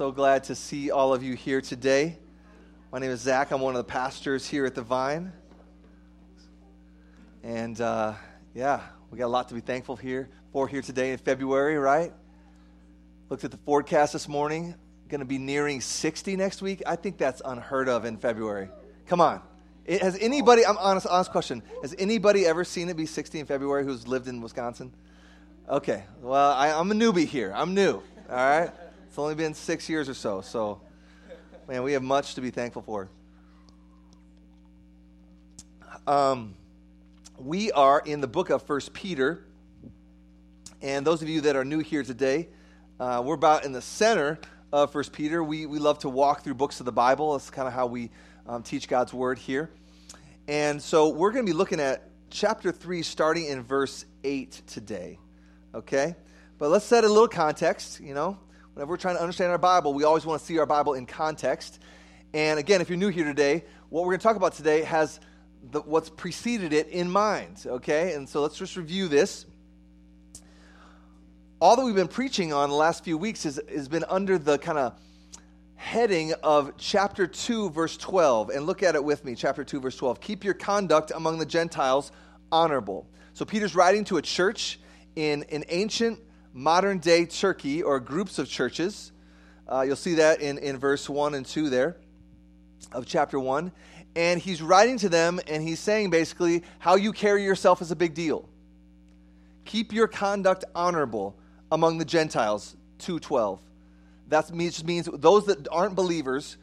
So glad to see all of you here today. My name is Zach. I'm one of the pastors here at the Vine. And uh, yeah, we got a lot to be thankful here for here today in February, right? Looked at the forecast this morning. Going to be nearing 60 next week. I think that's unheard of in February. Come on. It, has anybody, I'm honest, honest question, has anybody ever seen it be 60 in February who's lived in Wisconsin? Okay, well, I, I'm a newbie here. I'm new, all right? It's only been six years or so, so man, we have much to be thankful for. Um, we are in the book of First Peter, and those of you that are new here today, uh, we're about in the center of First Peter. We we love to walk through books of the Bible. That's kind of how we um, teach God's word here, and so we're going to be looking at chapter three, starting in verse eight today. Okay, but let's set a little context. You know, Whenever we're trying to understand our Bible, we always want to see our Bible in context. And again, if you're new here today, what we're going to talk about today has the, what's preceded it in mind, okay? And so let's just review this. All that we've been preaching on the last few weeks has, has been under the kind of heading of chapter 2, verse 12. And look at it with me, chapter 2, verse 12. Keep your conduct among the Gentiles honorable. So Peter's writing to a church in an ancient modern day Turkey or groups of churches. Uh, you'll see that in, in verse 1 and 2 there of chapter 1. And he's writing to them and he's saying basically how you carry yourself is a big deal. Keep your conduct honorable among the Gentiles, 212. That just means those that aren't believers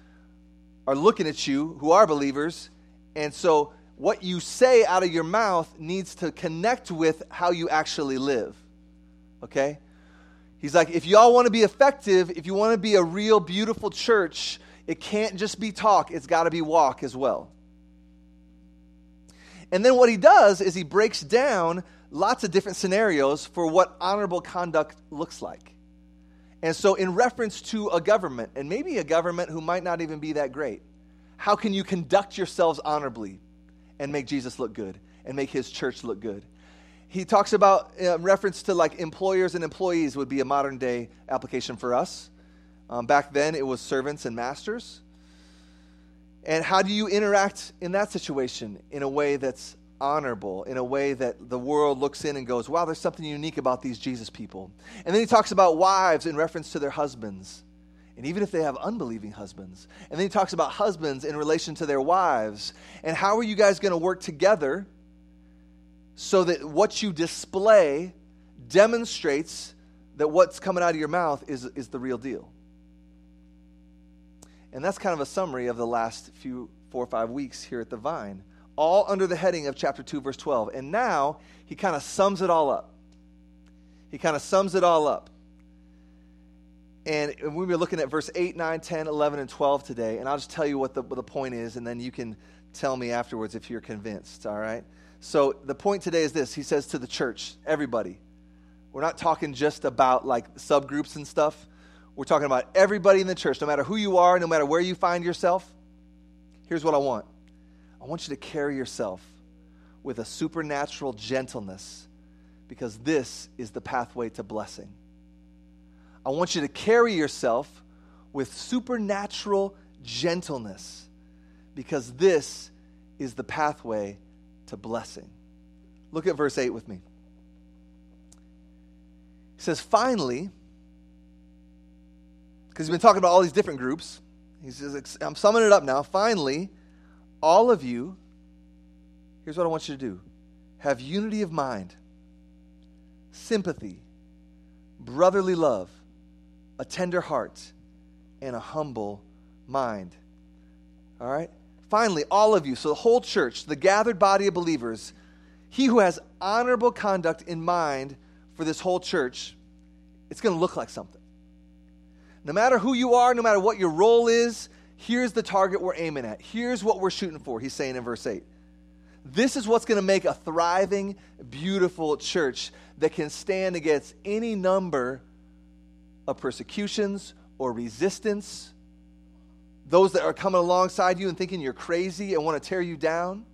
are looking at you who are believers. And so what you say out of your mouth needs to connect with how you actually live okay? He's like, if y'all want to be effective, if you want to be a real beautiful church, it can't just be talk, it's got to be walk as well. And then what he does is he breaks down lots of different scenarios for what honorable conduct looks like. And so, in reference to a government, and maybe a government who might not even be that great, how can you conduct yourselves honorably and make Jesus look good and make his church look good? He talks about uh, reference to like employers and employees would be a modern day application for us. Um, back then, it was servants and masters. And how do you interact in that situation in a way that's honorable, in a way that the world looks in and goes, wow, there's something unique about these Jesus people? And then he talks about wives in reference to their husbands. And even if they have unbelieving husbands. And then he talks about husbands in relation to their wives. And how are you guys going to work together so that what you display demonstrates that what's coming out of your mouth is, is the real deal. And that's kind of a summary of the last few four or five weeks here at the Vine, all under the heading of chapter 2, verse 12. And now he kind of sums it all up. He kind of sums it all up. And we'll be looking at verse 8, 9, 10, 11, and 12 today. And I'll just tell you what the, what the point is, and then you can tell me afterwards if you're convinced, all right? So the point today is this He says to the church, everybody, we're not talking just about like subgroups and stuff. We're talking about everybody in the church, no matter who you are, no matter where you find yourself. Here's what I want I want you to carry yourself with a supernatural gentleness because this is the pathway to blessing. I want you to carry yourself with supernatural gentleness because this is the pathway to blessing. Look at verse 8 with me. He says, finally, because he's been talking about all these different groups. He says, I'm summing it up now. Finally, all of you, here's what I want you to do have unity of mind, sympathy, brotherly love, a tender heart, and a humble mind. All right? Finally, all of you, so the whole church, the gathered body of believers, he who has honorable conduct in mind for this whole church, it's going to look like something. No matter who you are, no matter what your role is, here's the target we're aiming at. Here's what we're shooting for, he's saying in verse 8. This is what's going to make a thriving, beautiful church that can stand against any number of persecutions or resistance those that are coming alongside you and thinking you're crazy and want to tear you down.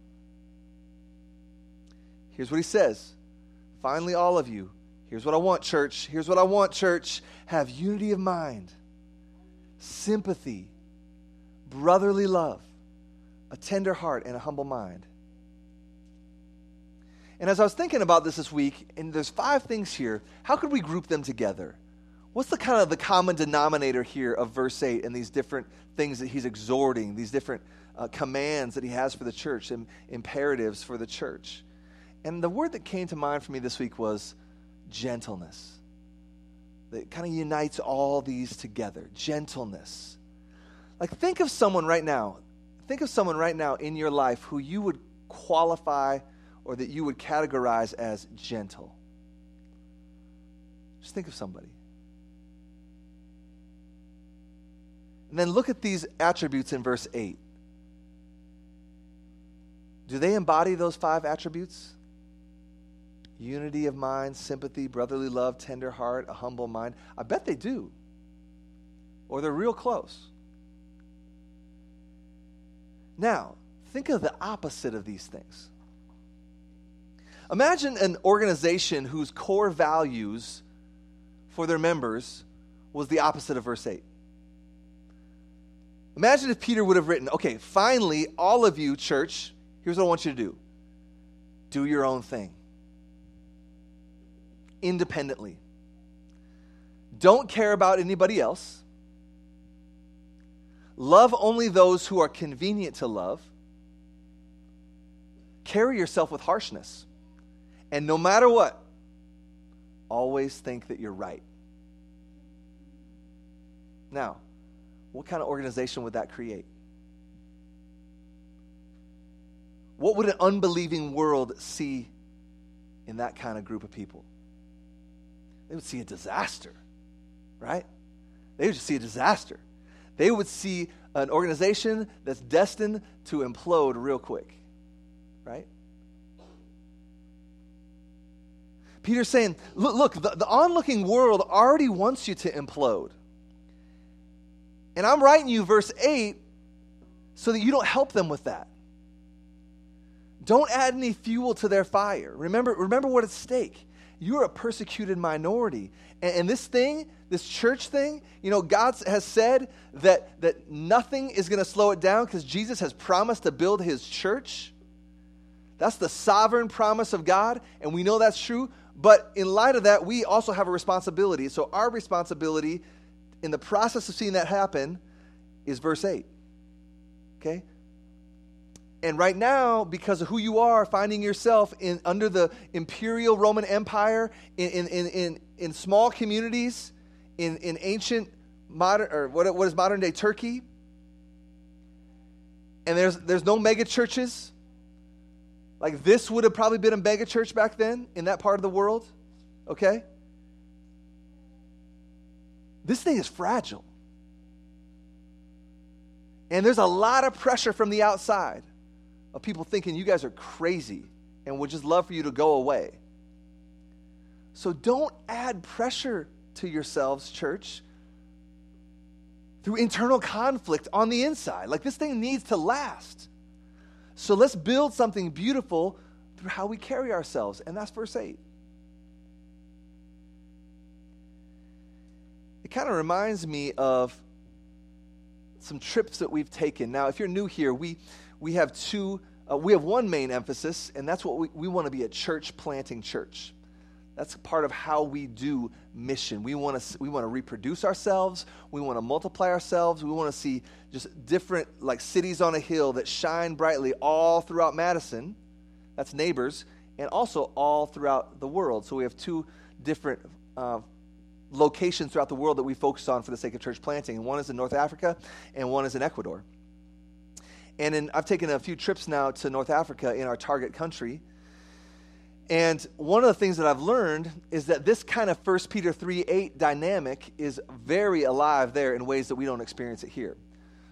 Here's what he says Finally, all of you, here's what I want, church. Here's what I want, church. Have unity of mind, sympathy, brotherly love, a tender heart, and a humble mind. And as I was thinking about this this week, and there's five things here, how could we group them together? What's the kind of the common denominator here of verse 8 and these different things that he's exhorting, these different uh, commands that he has for the church and imperatives for the church? And the word that came to mind for me this week was gentleness. That kind of unites all these together. Gentleness. Like, think of someone right now. Think of someone right now in your life who you would qualify or that you would categorize as gentle. Just think of somebody. And then look at these attributes in verse 8. Do they embody those five attributes? Unity of mind, sympathy, brotherly love, tender heart, a humble mind. I bet they do. Or they're real close. Now, think of the opposite of these things. Imagine an organization whose core values for their members was the opposite of verse 8. Imagine if Peter would have written, okay, finally, all of you, church, here's what I want you to do do your own thing independently. Don't care about anybody else. Love only those who are convenient to love. Carry yourself with harshness. And no matter what, always think that you're right. Now, what kind of organization would that create? What would an unbelieving world see in that kind of group of people? They would see a disaster, right? They would just see a disaster. They would see an organization that's destined to implode real quick, right? Peter's saying, look, look the, the onlooking world already wants you to implode. And I'm writing you verse 8 so that you don't help them with that. Don't add any fuel to their fire. Remember, remember what at stake. You're a persecuted minority. And, and this thing, this church thing, you know, God has said that, that nothing is going to slow it down because Jesus has promised to build his church. That's the sovereign promise of God, and we know that's true. But in light of that, we also have a responsibility. So, our responsibility in the process of seeing that happen is verse 8. Okay? And right now, because of who you are, finding yourself in, under the imperial Roman Empire, in, in, in, in, in small communities, in, in ancient modern, or what, what is modern day Turkey, and there's, there's no mega churches. Like this would have probably been a mega church back then in that part of the world. Okay? This thing is fragile. And there's a lot of pressure from the outside of people thinking you guys are crazy and would just love for you to go away. So don't add pressure to yourselves, church, through internal conflict on the inside. Like this thing needs to last. So let's build something beautiful through how we carry ourselves. And that's verse 8. Kind of reminds me of some trips that we've taken. Now, if you're new here, we, we have two, uh, we have one main emphasis, and that's what we, we want to be a church planting church. That's part of how we do mission. We want to we want to reproduce ourselves. We want to multiply ourselves. We want to see just different like cities on a hill that shine brightly all throughout Madison. That's neighbors, and also all throughout the world. So we have two different uh, locations throughout the world that we focus on for the sake of church planting. one is in North Africa, and one is in Ecuador. And in, I've taken a few trips now to North Africa in our target country. And one of the things that I've learned is that this kind of 1 Peter 3 8 dynamic is very alive there in ways that we don't experience it here.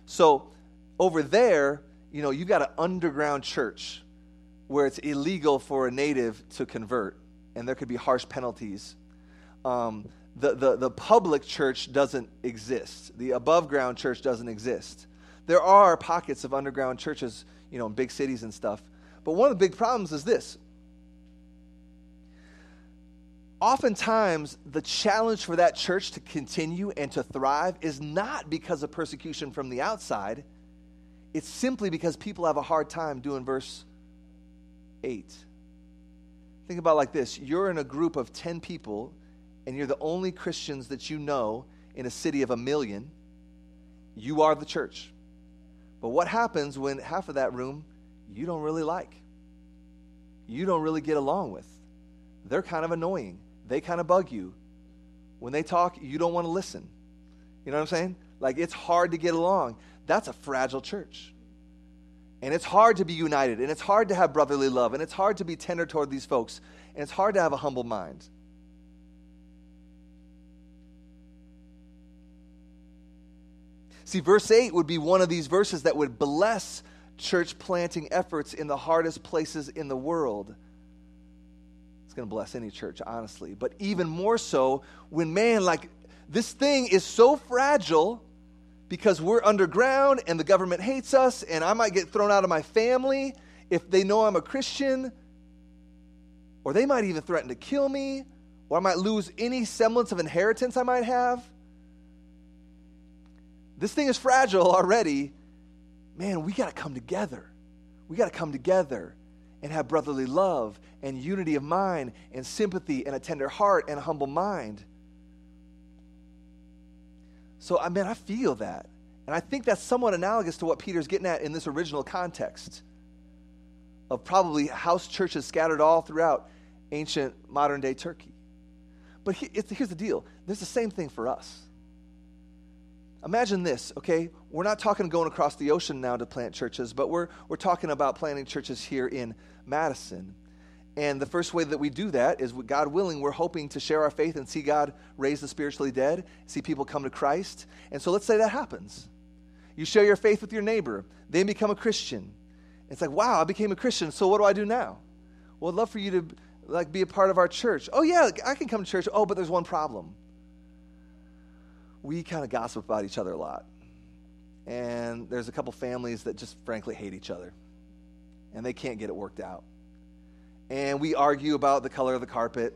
So over there, you know, you've got an underground church where it's illegal for a native to convert, and there could be harsh penalties. Um, the, the, the public church doesn't exist, the above ground church doesn't exist. There are pockets of underground churches, you know, in big cities and stuff. But one of the big problems is this oftentimes the challenge for that church to continue and to thrive is not because of persecution from the outside, it's simply because people have a hard time doing verse 8. Think about like this you're in a group of 10 people, and you're the only Christians that you know in a city of a million. You are the church. But what happens when half of that room you don't really like? You don't really get along with. They're kind of annoying they kind of bug you. When they talk, you don't want to listen. You know what I'm saying? Like it's hard to get along. That's a fragile church. And it's hard to be united, and it's hard to have brotherly love, and it's hard to be tender toward these folks, and it's hard to have a humble mind. See, verse 8 would be one of these verses that would bless church planting efforts in the hardest places in the world. It's going to bless any church, honestly. But even more so when, man, like this thing is so fragile because we're underground and the government hates us, and I might get thrown out of my family if they know I'm a Christian, or they might even threaten to kill me, or I might lose any semblance of inheritance I might have. This thing is fragile already. Man, we got to come together. We got to come together and have brotherly love and unity of mind and sympathy and a tender heart and a humble mind. So, I mean, I feel that. And I think that's somewhat analogous to what Peter's getting at in this original context of probably house churches scattered all throughout ancient modern day Turkey. But here's the deal there's the same thing for us. Imagine this, okay? We're not talking going across the ocean now to plant churches, but we're, we're talking about planting churches here in Madison. And the first way that we do that is, God willing, we're hoping to share our faith and see God raise the spiritually dead, see people come to Christ. And so let's say that happens. You share your faith with your neighbor, they become a Christian. It's like, wow, I became a Christian, so what do I do now? Well, I'd love for you to like be a part of our church. Oh yeah, I can come to church. Oh, but there's one problem we kind of gossip about each other a lot. And there's a couple families that just frankly hate each other. And they can't get it worked out. And we argue about the color of the carpet.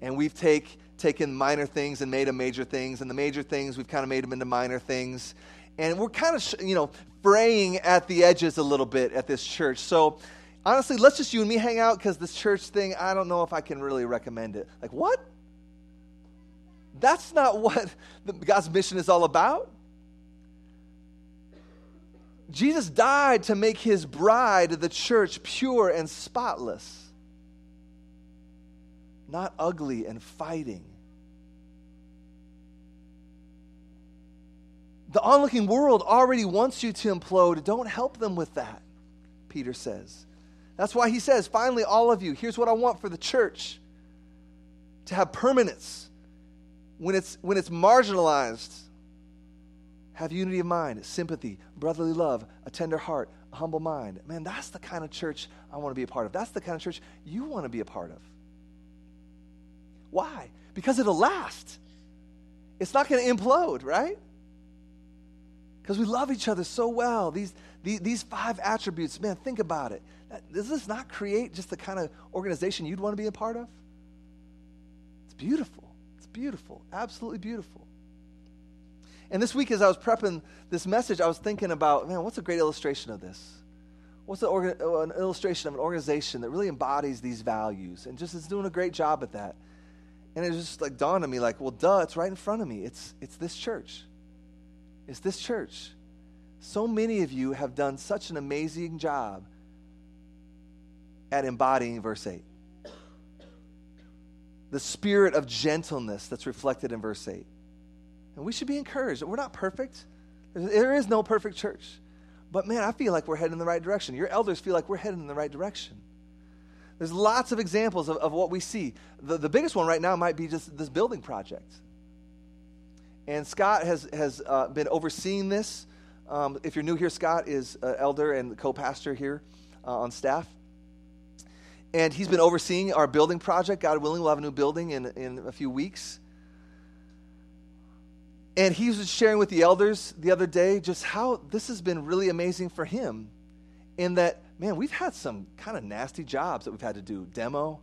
And we've take, taken minor things and made them major things. And the major things, we've kind of made them into minor things. And we're kind of, you know, fraying at the edges a little bit at this church. So honestly, let's just you and me hang out because this church thing, I don't know if I can really recommend it. Like, what? That's not what God's mission is all about. Jesus died to make his bride, the church, pure and spotless, not ugly and fighting. The onlooking world already wants you to implode. Don't help them with that, Peter says. That's why he says, finally, all of you, here's what I want for the church to have permanence when it's, when it's marginalized, have unity of mind, sympathy, brotherly love, a tender heart, a humble mind. Man, that's the kind of church I want to be a part of. That's the kind of church you want to be a part of. Why? Because it'll last. It's not going to implode, right? Because we love each other so well. These, these, these five attributes, man, think about it. Does this not create just the kind of organization you'd want to be a part of? It's beautiful beautiful, absolutely beautiful. And this week, as I was prepping this message, I was thinking about, man, what's a great illustration of this? What's an, uh, an illustration of an organization that really embodies these values and just is doing a great job at that? And it just like dawned on me, like, well, duh, it's right in front of me. It's, it's this church. It's this church. So many of you have done such an amazing job at embodying verse 8 the spirit of gentleness that's reflected in verse 8. And we should be encouraged. We're not perfect, there is no perfect church. But man, I feel like we're heading in the right direction. Your elders feel like we're heading in the right direction. There's lots of examples of, of what we see. The, the biggest one right now might be just this building project. And Scott has, has uh, been overseeing this. Um, if you're new here, Scott is uh, elder and co pastor here uh, on staff. And he's been overseeing our building project. God willing, we'll have a new building in, in a few weeks. And he was sharing with the elders the other day just how this has been really amazing for him. In that, man, we've had some kind of nasty jobs that we've had to do demo,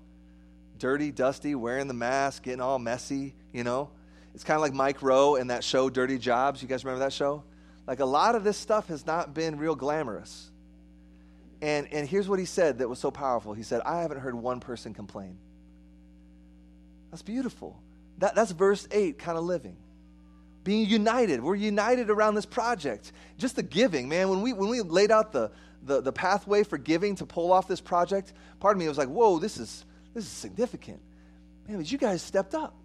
dirty, dusty, wearing the mask, getting all messy, you know? It's kind of like Mike Rowe and that show, Dirty Jobs. You guys remember that show? Like a lot of this stuff has not been real glamorous. And, and here's what he said that was so powerful. He said, I haven't heard one person complain. That's beautiful. That, that's verse 8 kind of living. Being united. We're united around this project. Just the giving, man. When we, when we laid out the, the, the pathway for giving to pull off this project, part of me was like, whoa, this is, this is significant. Man, but you guys stepped up.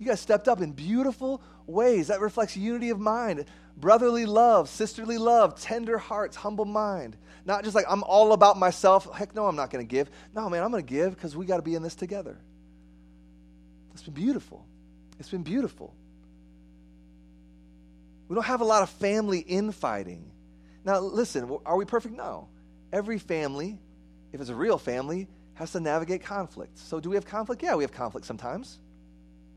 You guys stepped up in beautiful ways. That reflects unity of mind, brotherly love, sisterly love, tender hearts, humble mind. Not just like, I'm all about myself. Heck no, I'm not going to give. No, man, I'm going to give because we got to be in this together. It's been beautiful. It's been beautiful. We don't have a lot of family infighting. Now, listen, are we perfect? No. Every family, if it's a real family, has to navigate conflict. So, do we have conflict? Yeah, we have conflict sometimes.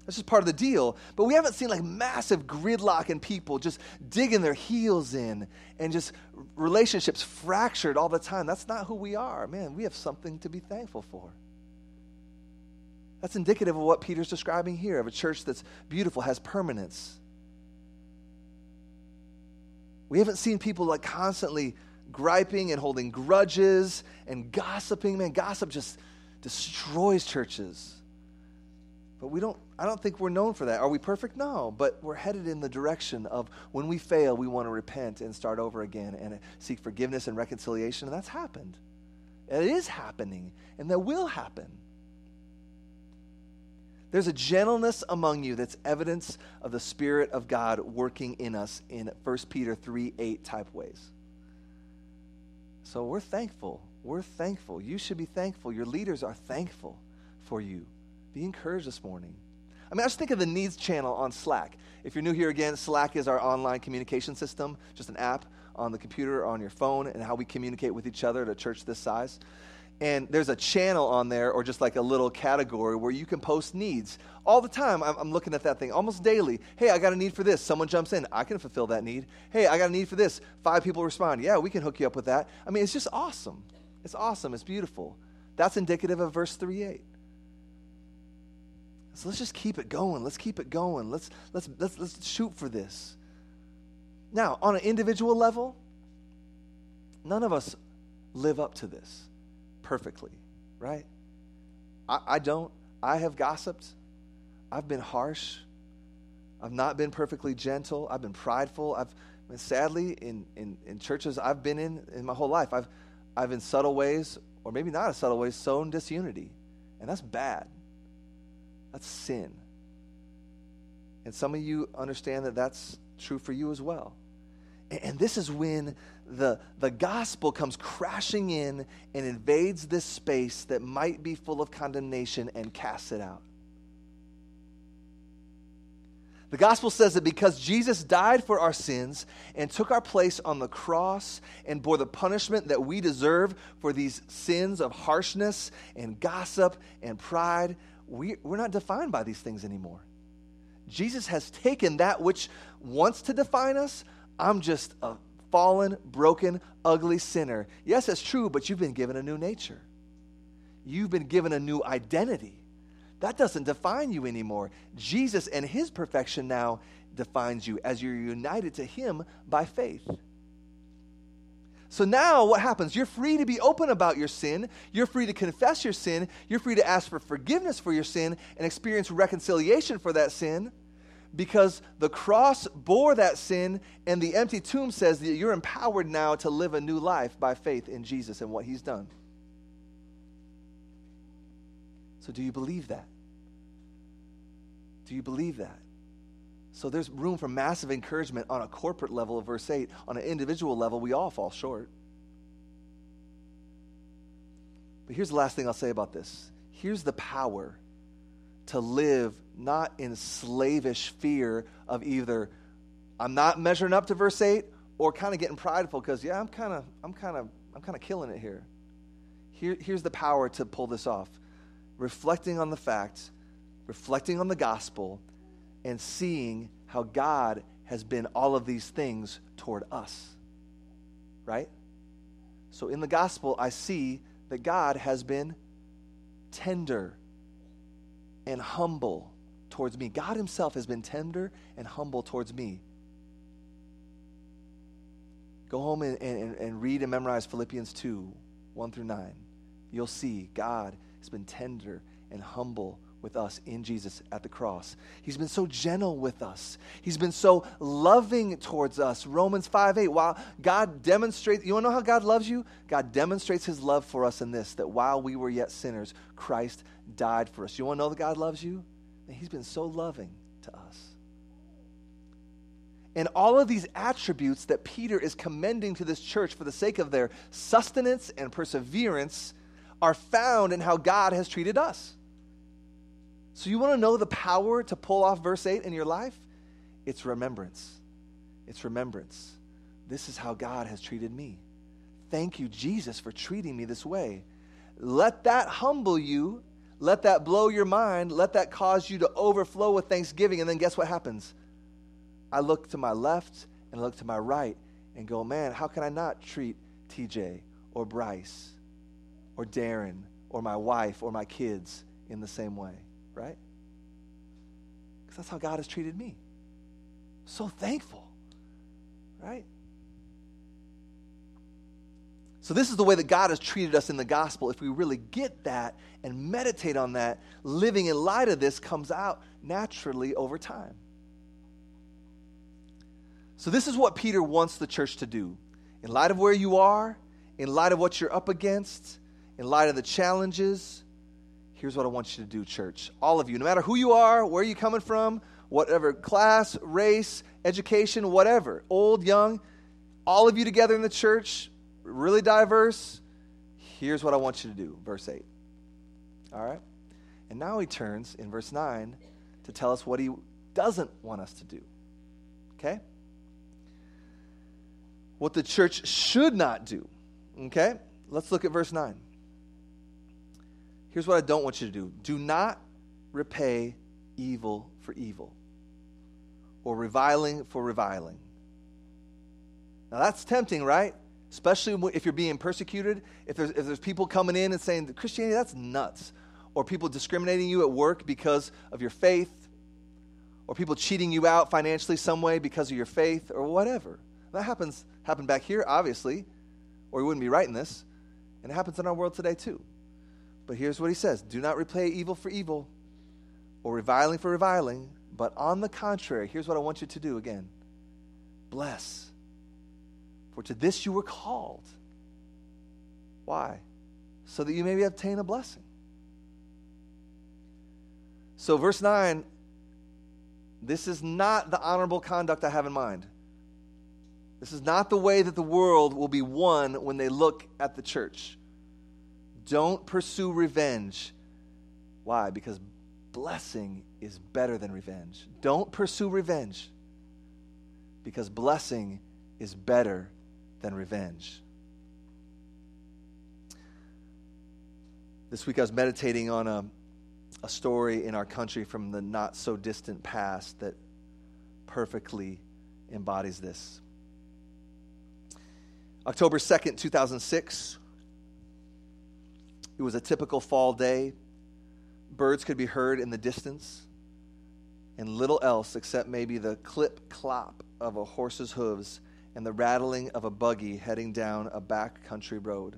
That's just part of the deal. But we haven't seen like massive gridlock in people just digging their heels in and just relationships fractured all the time. That's not who we are. Man, we have something to be thankful for. That's indicative of what Peter's describing here of a church that's beautiful, has permanence. We haven't seen people like constantly griping and holding grudges and gossiping. Man, gossip just destroys churches. But we don't, I don't think we're known for that. Are we perfect? No. But we're headed in the direction of when we fail, we want to repent and start over again and seek forgiveness and reconciliation. And that's happened. It is happening. And that will happen. There's a gentleness among you that's evidence of the Spirit of God working in us in 1 Peter 3 8 type ways. So we're thankful. We're thankful. You should be thankful. Your leaders are thankful for you. Be encouraged this morning. I mean, I just think of the needs channel on Slack. If you're new here again, Slack is our online communication system, just an app on the computer or on your phone, and how we communicate with each other at a church this size. And there's a channel on there, or just like a little category where you can post needs. All the time, I'm, I'm looking at that thing almost daily. Hey, I got a need for this. Someone jumps in. I can fulfill that need. Hey, I got a need for this. Five people respond. Yeah, we can hook you up with that. I mean, it's just awesome. It's awesome. It's beautiful. That's indicative of verse 3 8. So let's just keep it going. Let's keep it going. Let's, let's, let's, let's shoot for this. Now, on an individual level, none of us live up to this perfectly, right? I, I don't. I have gossiped. I've been harsh. I've not been perfectly gentle. I've been prideful. I've been, sadly, in, in, in churches I've been in in my whole life, I've, I've in subtle ways, or maybe not in subtle ways, sown disunity. And that's bad. That's sin. And some of you understand that that's true for you as well. And this is when the, the gospel comes crashing in and invades this space that might be full of condemnation and casts it out. The gospel says that because Jesus died for our sins and took our place on the cross and bore the punishment that we deserve for these sins of harshness and gossip and pride, we, we're not defined by these things anymore. Jesus has taken that which wants to define us. I'm just a fallen, broken, ugly sinner. Yes, that's true, but you've been given a new nature. You've been given a new identity. That doesn't define you anymore. Jesus and his perfection now defines you as you're united to him by faith. So now what happens? You're free to be open about your sin. You're free to confess your sin. You're free to ask for forgiveness for your sin and experience reconciliation for that sin because the cross bore that sin and the empty tomb says that you're empowered now to live a new life by faith in Jesus and what he's done. So, do you believe that? Do you believe that? So there's room for massive encouragement on a corporate level of verse 8. On an individual level, we all fall short. But here's the last thing I'll say about this here's the power to live not in slavish fear of either I'm not measuring up to verse 8 or kind of getting prideful because yeah, I'm kind of I'm kind of I'm kind of killing it here. here. Here's the power to pull this off. Reflecting on the facts, reflecting on the gospel, and seeing how God has been all of these things toward us. Right? So in the gospel, I see that God has been tender and humble towards me. God Himself has been tender and humble towards me. Go home and, and, and read and memorize Philippians 2 1 through 9. You'll see God has been tender and humble with us in Jesus at the cross. He's been so gentle with us. He's been so loving towards us. Romans 5 8. While God demonstrates, you want to know how God loves you? God demonstrates his love for us in this that while we were yet sinners, Christ died for us. You want to know that God loves you? And he's been so loving to us. And all of these attributes that Peter is commending to this church for the sake of their sustenance and perseverance are found in how God has treated us. So, you want to know the power to pull off verse 8 in your life? It's remembrance. It's remembrance. This is how God has treated me. Thank you, Jesus, for treating me this way. Let that humble you. Let that blow your mind. Let that cause you to overflow with thanksgiving. And then guess what happens? I look to my left and I look to my right and go, man, how can I not treat TJ or Bryce or Darren or my wife or my kids in the same way? Right? Because that's how God has treated me. So thankful, right? So, this is the way that God has treated us in the gospel. If we really get that and meditate on that, living in light of this comes out naturally over time. So, this is what Peter wants the church to do. In light of where you are, in light of what you're up against, in light of the challenges, Here's what I want you to do, church. All of you, no matter who you are, where you're coming from, whatever class, race, education, whatever, old, young, all of you together in the church, really diverse. Here's what I want you to do. Verse 8. All right? And now he turns in verse 9 to tell us what he doesn't want us to do. Okay? What the church should not do. Okay? Let's look at verse 9. Here's what I don't want you to do do not repay evil for evil or reviling for reviling. Now that's tempting, right? Especially if you're being persecuted. If there's, if there's people coming in and saying, Christianity, that's nuts. Or people discriminating you at work because of your faith. Or people cheating you out financially some way because of your faith or whatever. That happens happened back here, obviously, or we wouldn't be writing this. And it happens in our world today too. But here's what he says Do not repay evil for evil or reviling for reviling, but on the contrary, here's what I want you to do again bless. For to this you were called. Why? So that you may obtain a blessing. So, verse 9 this is not the honorable conduct I have in mind. This is not the way that the world will be won when they look at the church. Don't pursue revenge. Why? Because blessing is better than revenge. Don't pursue revenge because blessing is better than revenge. This week I was meditating on a, a story in our country from the not so distant past that perfectly embodies this. October 2nd, 2006. It was a typical fall day. Birds could be heard in the distance, and little else except maybe the clip clop of a horse's hooves and the rattling of a buggy heading down a back country road.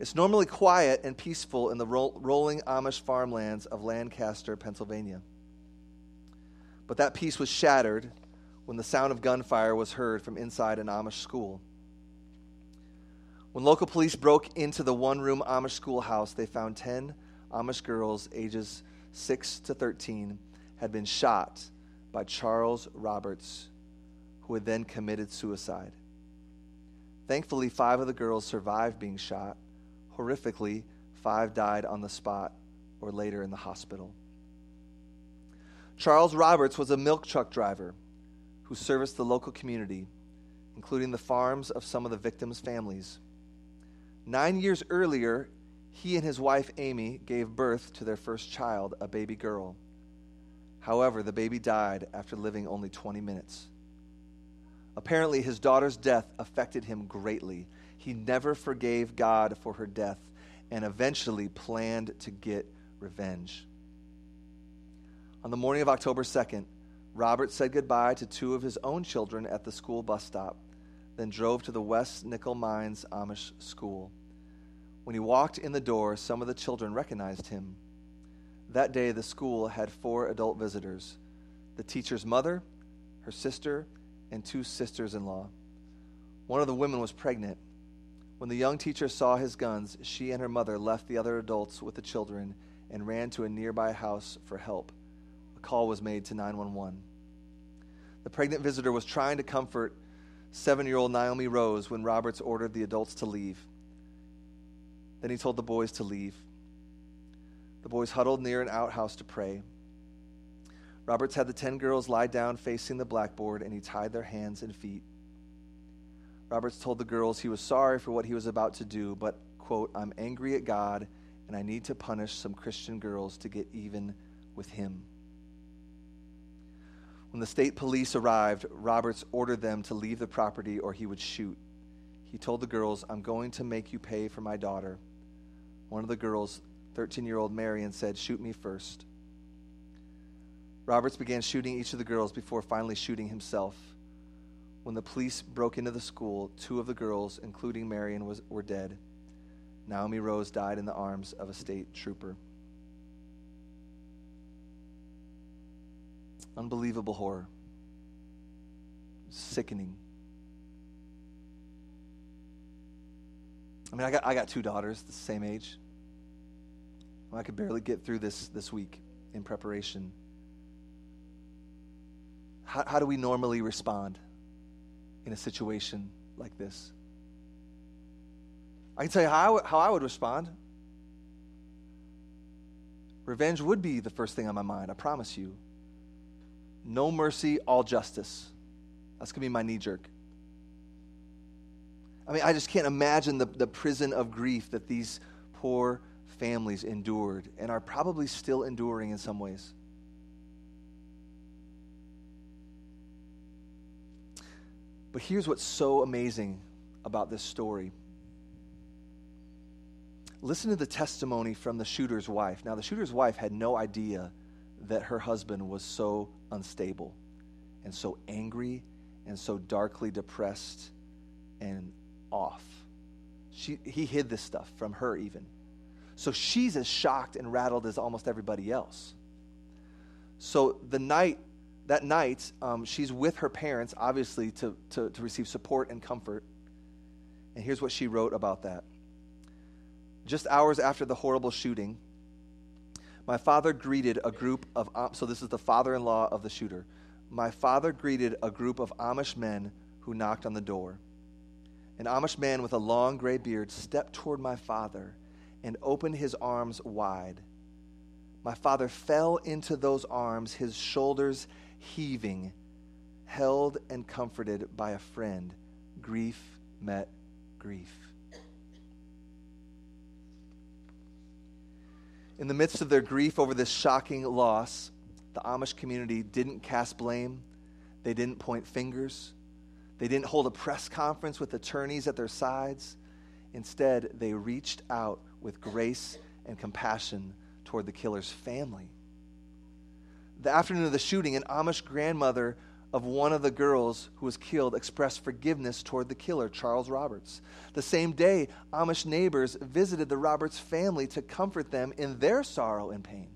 It's normally quiet and peaceful in the ro- rolling Amish farmlands of Lancaster, Pennsylvania. But that peace was shattered when the sound of gunfire was heard from inside an Amish school. When local police broke into the one room Amish schoolhouse, they found 10 Amish girls ages 6 to 13 had been shot by Charles Roberts, who had then committed suicide. Thankfully, five of the girls survived being shot. Horrifically, five died on the spot or later in the hospital. Charles Roberts was a milk truck driver who serviced the local community, including the farms of some of the victims' families. Nine years earlier, he and his wife Amy gave birth to their first child, a baby girl. However, the baby died after living only 20 minutes. Apparently, his daughter's death affected him greatly. He never forgave God for her death and eventually planned to get revenge. On the morning of October 2nd, Robert said goodbye to two of his own children at the school bus stop, then drove to the West Nickel Mines Amish school. When he walked in the door, some of the children recognized him. That day, the school had four adult visitors the teacher's mother, her sister, and two sisters in law. One of the women was pregnant. When the young teacher saw his guns, she and her mother left the other adults with the children and ran to a nearby house for help. A call was made to 911. The pregnant visitor was trying to comfort seven year old Naomi Rose when Roberts ordered the adults to leave. Then he told the boys to leave. The boys huddled near an outhouse to pray. Roberts had the ten girls lie down facing the blackboard, and he tied their hands and feet. Roberts told the girls he was sorry for what he was about to do, but, quote, I'm angry at God, and I need to punish some Christian girls to get even with him. When the state police arrived, Roberts ordered them to leave the property or he would shoot. He told the girls, I'm going to make you pay for my daughter. One of the girls, 13 year old Marian, said, Shoot me first. Roberts began shooting each of the girls before finally shooting himself. When the police broke into the school, two of the girls, including Marian, was, were dead. Naomi Rose died in the arms of a state trooper. Unbelievable horror. Sickening. I mean, I got, I got two daughters the same age. I could barely get through this this week in preparation. How, how do we normally respond in a situation like this? I can tell you how how I would respond. Revenge would be the first thing on my mind, I promise you. No mercy, all justice. That's going to be my knee jerk. I mean, I just can't imagine the, the prison of grief that these poor families endured and are probably still enduring in some ways. But here's what's so amazing about this story. Listen to the testimony from the shooter's wife. Now, the shooter's wife had no idea that her husband was so unstable and so angry and so darkly depressed and off. She, he hid this stuff from her, even. So she's as shocked and rattled as almost everybody else. So the night that night, um, she's with her parents, obviously, to, to, to receive support and comfort. And here's what she wrote about that. Just hours after the horrible shooting, my father greeted a group of, so this is the father in law of the shooter. My father greeted a group of Amish men who knocked on the door. An Amish man with a long gray beard stepped toward my father and opened his arms wide. My father fell into those arms, his shoulders heaving, held and comforted by a friend. Grief met grief. In the midst of their grief over this shocking loss, the Amish community didn't cast blame. They didn't point fingers. They didn't hold a press conference with attorneys at their sides. Instead, they reached out with grace and compassion toward the killer's family the afternoon of the shooting, an Amish grandmother of one of the girls who was killed expressed forgiveness toward the killer, Charles Roberts. The same day, Amish neighbors visited the Roberts family to comfort them in their sorrow and pain.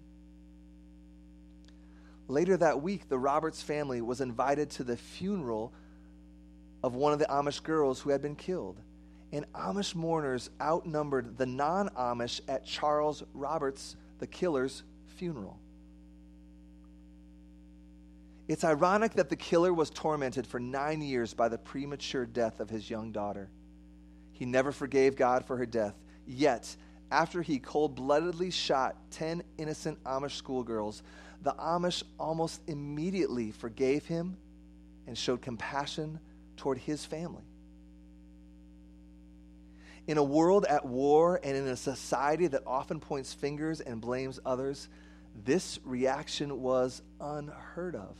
Later that week, the Roberts family was invited to the funeral of one of the Amish girls who had been killed. And Amish mourners outnumbered the non Amish at Charles Roberts, the killer's funeral. It's ironic that the killer was tormented for nine years by the premature death of his young daughter. He never forgave God for her death. Yet, after he cold bloodedly shot 10 innocent Amish schoolgirls, the Amish almost immediately forgave him and showed compassion toward his family. In a world at war and in a society that often points fingers and blames others, this reaction was unheard of.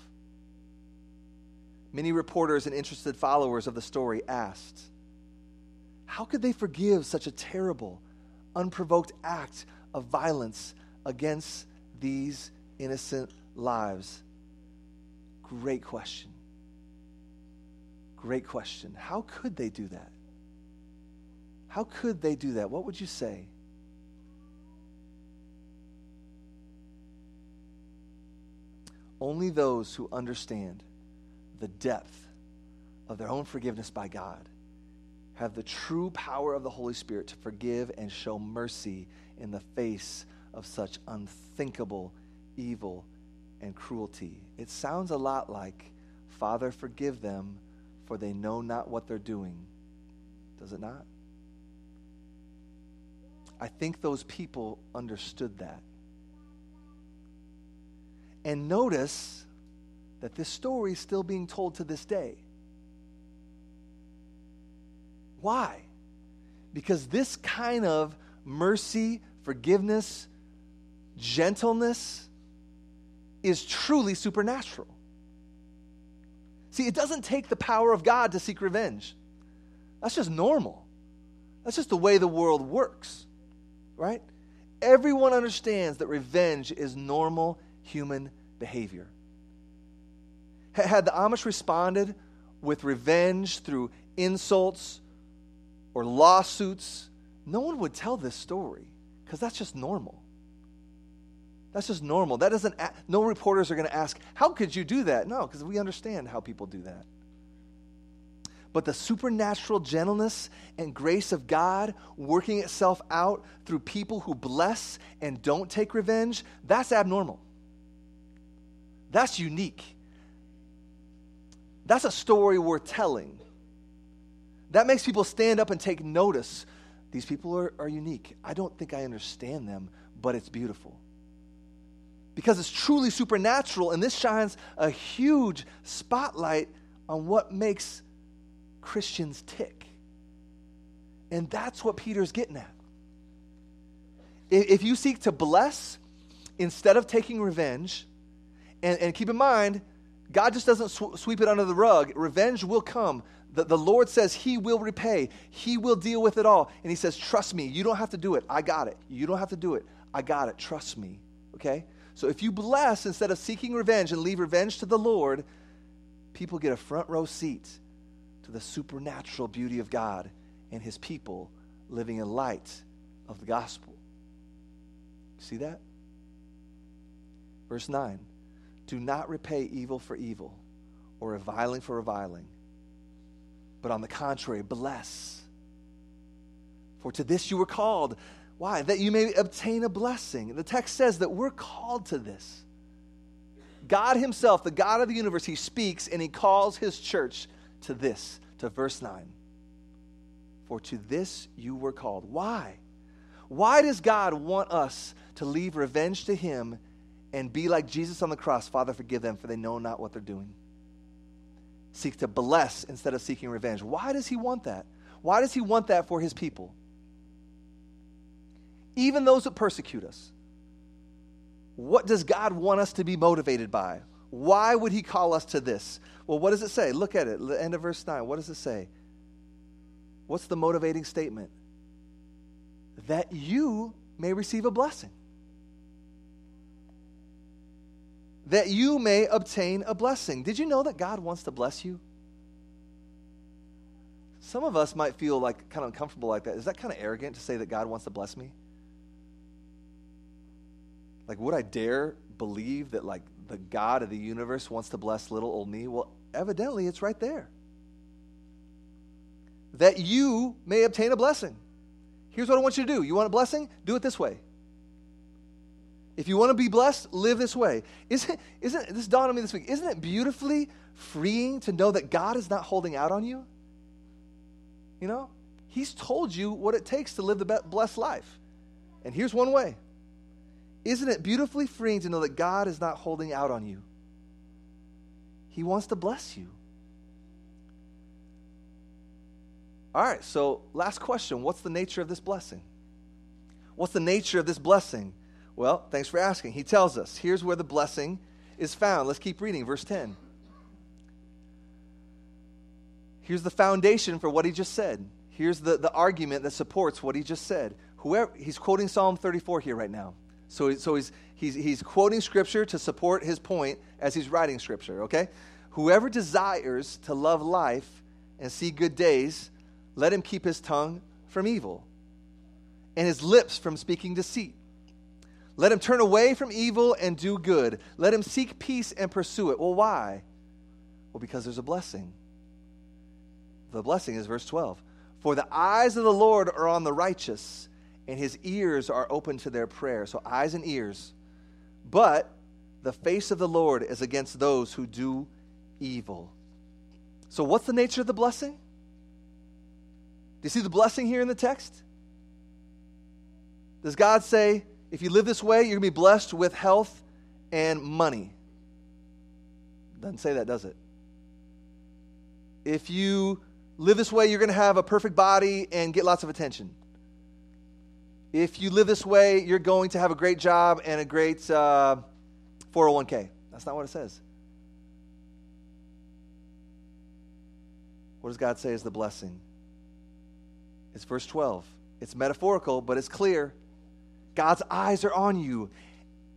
Many reporters and interested followers of the story asked, How could they forgive such a terrible, unprovoked act of violence against these innocent lives? Great question. Great question. How could they do that? How could they do that? What would you say? Only those who understand the depth of their own forgiveness by God have the true power of the Holy Spirit to forgive and show mercy in the face of such unthinkable evil and cruelty. It sounds a lot like, Father, forgive them, for they know not what they're doing. Does it not? I think those people understood that. And notice that this story is still being told to this day. Why? Because this kind of mercy, forgiveness, gentleness is truly supernatural. See, it doesn't take the power of God to seek revenge. That's just normal. That's just the way the world works, right? Everyone understands that revenge is normal human behavior. Had the Amish responded with revenge through insults or lawsuits, no one would tell this story because that's just normal. That's just normal. That doesn't. No reporters are going to ask, "How could you do that?" No, because we understand how people do that. But the supernatural gentleness and grace of God working itself out through people who bless and don't take revenge, that's abnormal. That's unique. That's a story worth telling. That makes people stand up and take notice. These people are, are unique. I don't think I understand them, but it's beautiful. Because it's truly supernatural, and this shines a huge spotlight on what makes Christians tick. And that's what Peter's getting at. If you seek to bless instead of taking revenge, and, and keep in mind, God just doesn't sw- sweep it under the rug. Revenge will come. The, the Lord says He will repay, He will deal with it all. And He says, Trust me. You don't have to do it. I got it. You don't have to do it. I got it. Trust me. Okay? So if you bless instead of seeking revenge and leave revenge to the Lord, people get a front row seat to the supernatural beauty of God and His people living in light of the gospel. See that? Verse 9 Do not repay evil for evil or reviling for reviling, but on the contrary, bless. For to this you were called. Why? That you may obtain a blessing. The text says that we're called to this. God Himself, the God of the universe, He speaks and He calls His church to this, to verse 9. For to this you were called. Why? Why does God want us to leave revenge to Him and be like Jesus on the cross, Father, forgive them, for they know not what they're doing. Seek to bless instead of seeking revenge. Why does he want that? Why does he want that for his people? Even those that persecute us. What does God want us to be motivated by? Why would he call us to this? Well, what does it say? Look at it, the end of verse 9. What does it say? What's the motivating statement? That you may receive a blessing. That you may obtain a blessing. Did you know that God wants to bless you? Some of us might feel like kind of uncomfortable like that. Is that kind of arrogant to say that God wants to bless me? Like, would I dare believe that, like, the God of the universe wants to bless little old me? Well, evidently, it's right there. That you may obtain a blessing. Here's what I want you to do. You want a blessing? Do it this way. If you want to be blessed, live this way. Isn't, isn't this dawned on me this week? Isn't it beautifully freeing to know that God is not holding out on you? You know, He's told you what it takes to live the blessed life. And here's one way. Isn't it beautifully freeing to know that God is not holding out on you? He wants to bless you. All right, so last question What's the nature of this blessing? What's the nature of this blessing? Well, thanks for asking. He tells us here's where the blessing is found. Let's keep reading, verse 10. Here's the foundation for what he just said. Here's the, the argument that supports what he just said. Whoever he's quoting Psalm 34 here right now. So, so he's, he's, he's quoting scripture to support his point as he's writing scripture, okay? Whoever desires to love life and see good days, let him keep his tongue from evil and his lips from speaking deceit. Let him turn away from evil and do good. Let him seek peace and pursue it. Well, why? Well, because there's a blessing. The blessing is verse 12. For the eyes of the Lord are on the righteous, and his ears are open to their prayer. So, eyes and ears. But the face of the Lord is against those who do evil. So, what's the nature of the blessing? Do you see the blessing here in the text? Does God say, if you live this way, you're going to be blessed with health and money? Doesn't say that, does it? If you live this way, you're going to have a perfect body and get lots of attention. If you live this way, you're going to have a great job and a great uh, 401k. That's not what it says. What does God say is the blessing? It's verse 12. It's metaphorical, but it's clear. God's eyes are on you,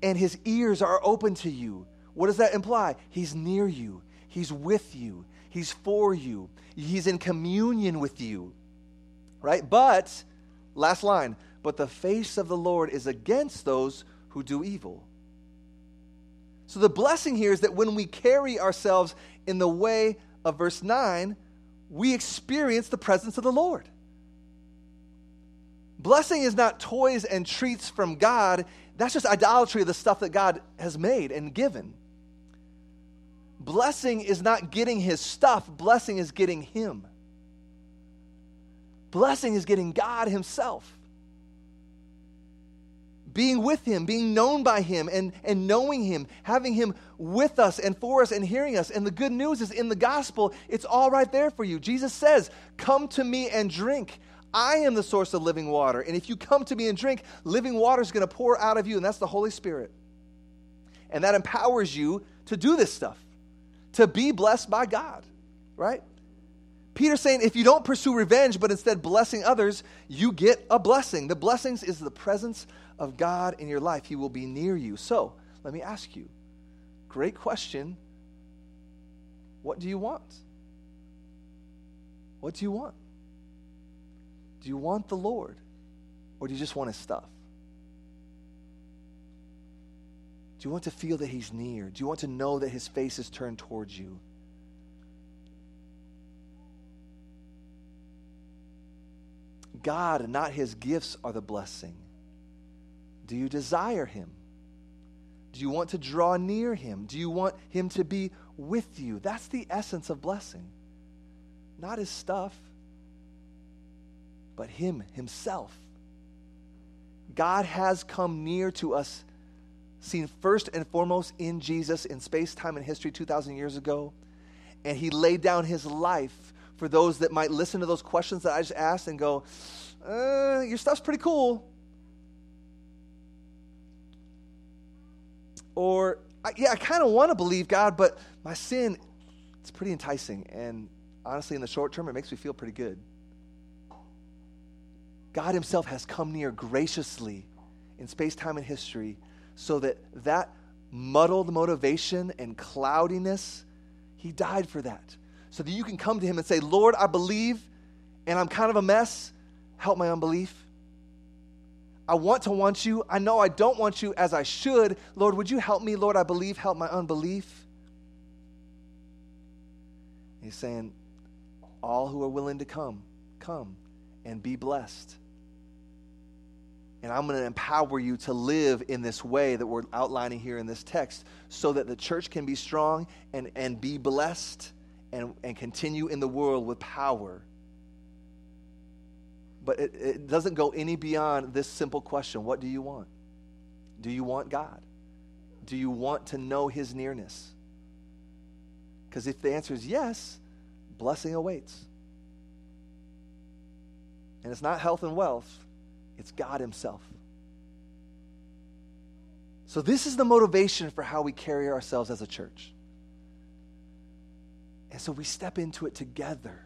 and his ears are open to you. What does that imply? He's near you, he's with you, he's for you, he's in communion with you. Right? But, last line, but the face of the Lord is against those who do evil. So the blessing here is that when we carry ourselves in the way of verse 9, we experience the presence of the Lord. Blessing is not toys and treats from God. That's just idolatry of the stuff that God has made and given. Blessing is not getting his stuff, blessing is getting him. Blessing is getting God himself. Being with him, being known by him, and, and knowing him, having him with us and for us and hearing us. And the good news is in the gospel, it's all right there for you. Jesus says, Come to me and drink. I am the source of living water. And if you come to me and drink, living water is going to pour out of you, and that's the Holy Spirit. And that empowers you to do this stuff, to be blessed by God, right? Peter's saying if you don't pursue revenge, but instead blessing others, you get a blessing. The blessings is the presence of God in your life. He will be near you. So let me ask you great question. What do you want? What do you want? Do you want the Lord or do you just want his stuff? Do you want to feel that he's near? Do you want to know that his face is turned towards you? God, not his gifts, are the blessing. Do you desire him? Do you want to draw near him? Do you want him to be with you? That's the essence of blessing. Not his stuff, but Him Himself. God has come near to us, seen first and foremost in Jesus in space, time, and history 2,000 years ago. And He laid down His life for those that might listen to those questions that I just asked and go, uh, Your stuff's pretty cool. Or, yeah, I kind of want to believe God, but my sin, it's pretty enticing. And honestly, in the short term, it makes me feel pretty good. God Himself has come near graciously in space, time, and history so that that muddled motivation and cloudiness, He died for that. So that you can come to Him and say, Lord, I believe and I'm kind of a mess. Help my unbelief. I want to want you. I know I don't want you as I should. Lord, would you help me? Lord, I believe. Help my unbelief. He's saying, All who are willing to come, come and be blessed. And I'm going to empower you to live in this way that we're outlining here in this text so that the church can be strong and, and be blessed and, and continue in the world with power. But it, it doesn't go any beyond this simple question What do you want? Do you want God? Do you want to know His nearness? Because if the answer is yes, blessing awaits. And it's not health and wealth, it's God Himself. So, this is the motivation for how we carry ourselves as a church. And so we step into it together.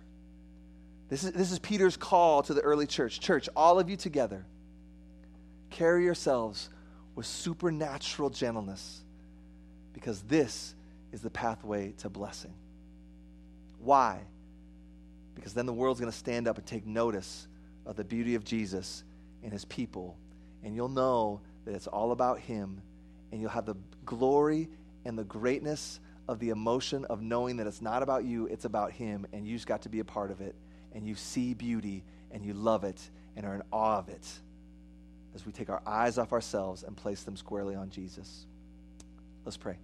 This is, this is Peter's call to the early church. Church, all of you together, carry yourselves with supernatural gentleness because this is the pathway to blessing. Why? Because then the world's going to stand up and take notice of the beauty of Jesus and his people. And you'll know that it's all about him. And you'll have the glory and the greatness of the emotion of knowing that it's not about you, it's about him. And you just got to be a part of it. And you see beauty and you love it and are in awe of it as we take our eyes off ourselves and place them squarely on Jesus. Let's pray.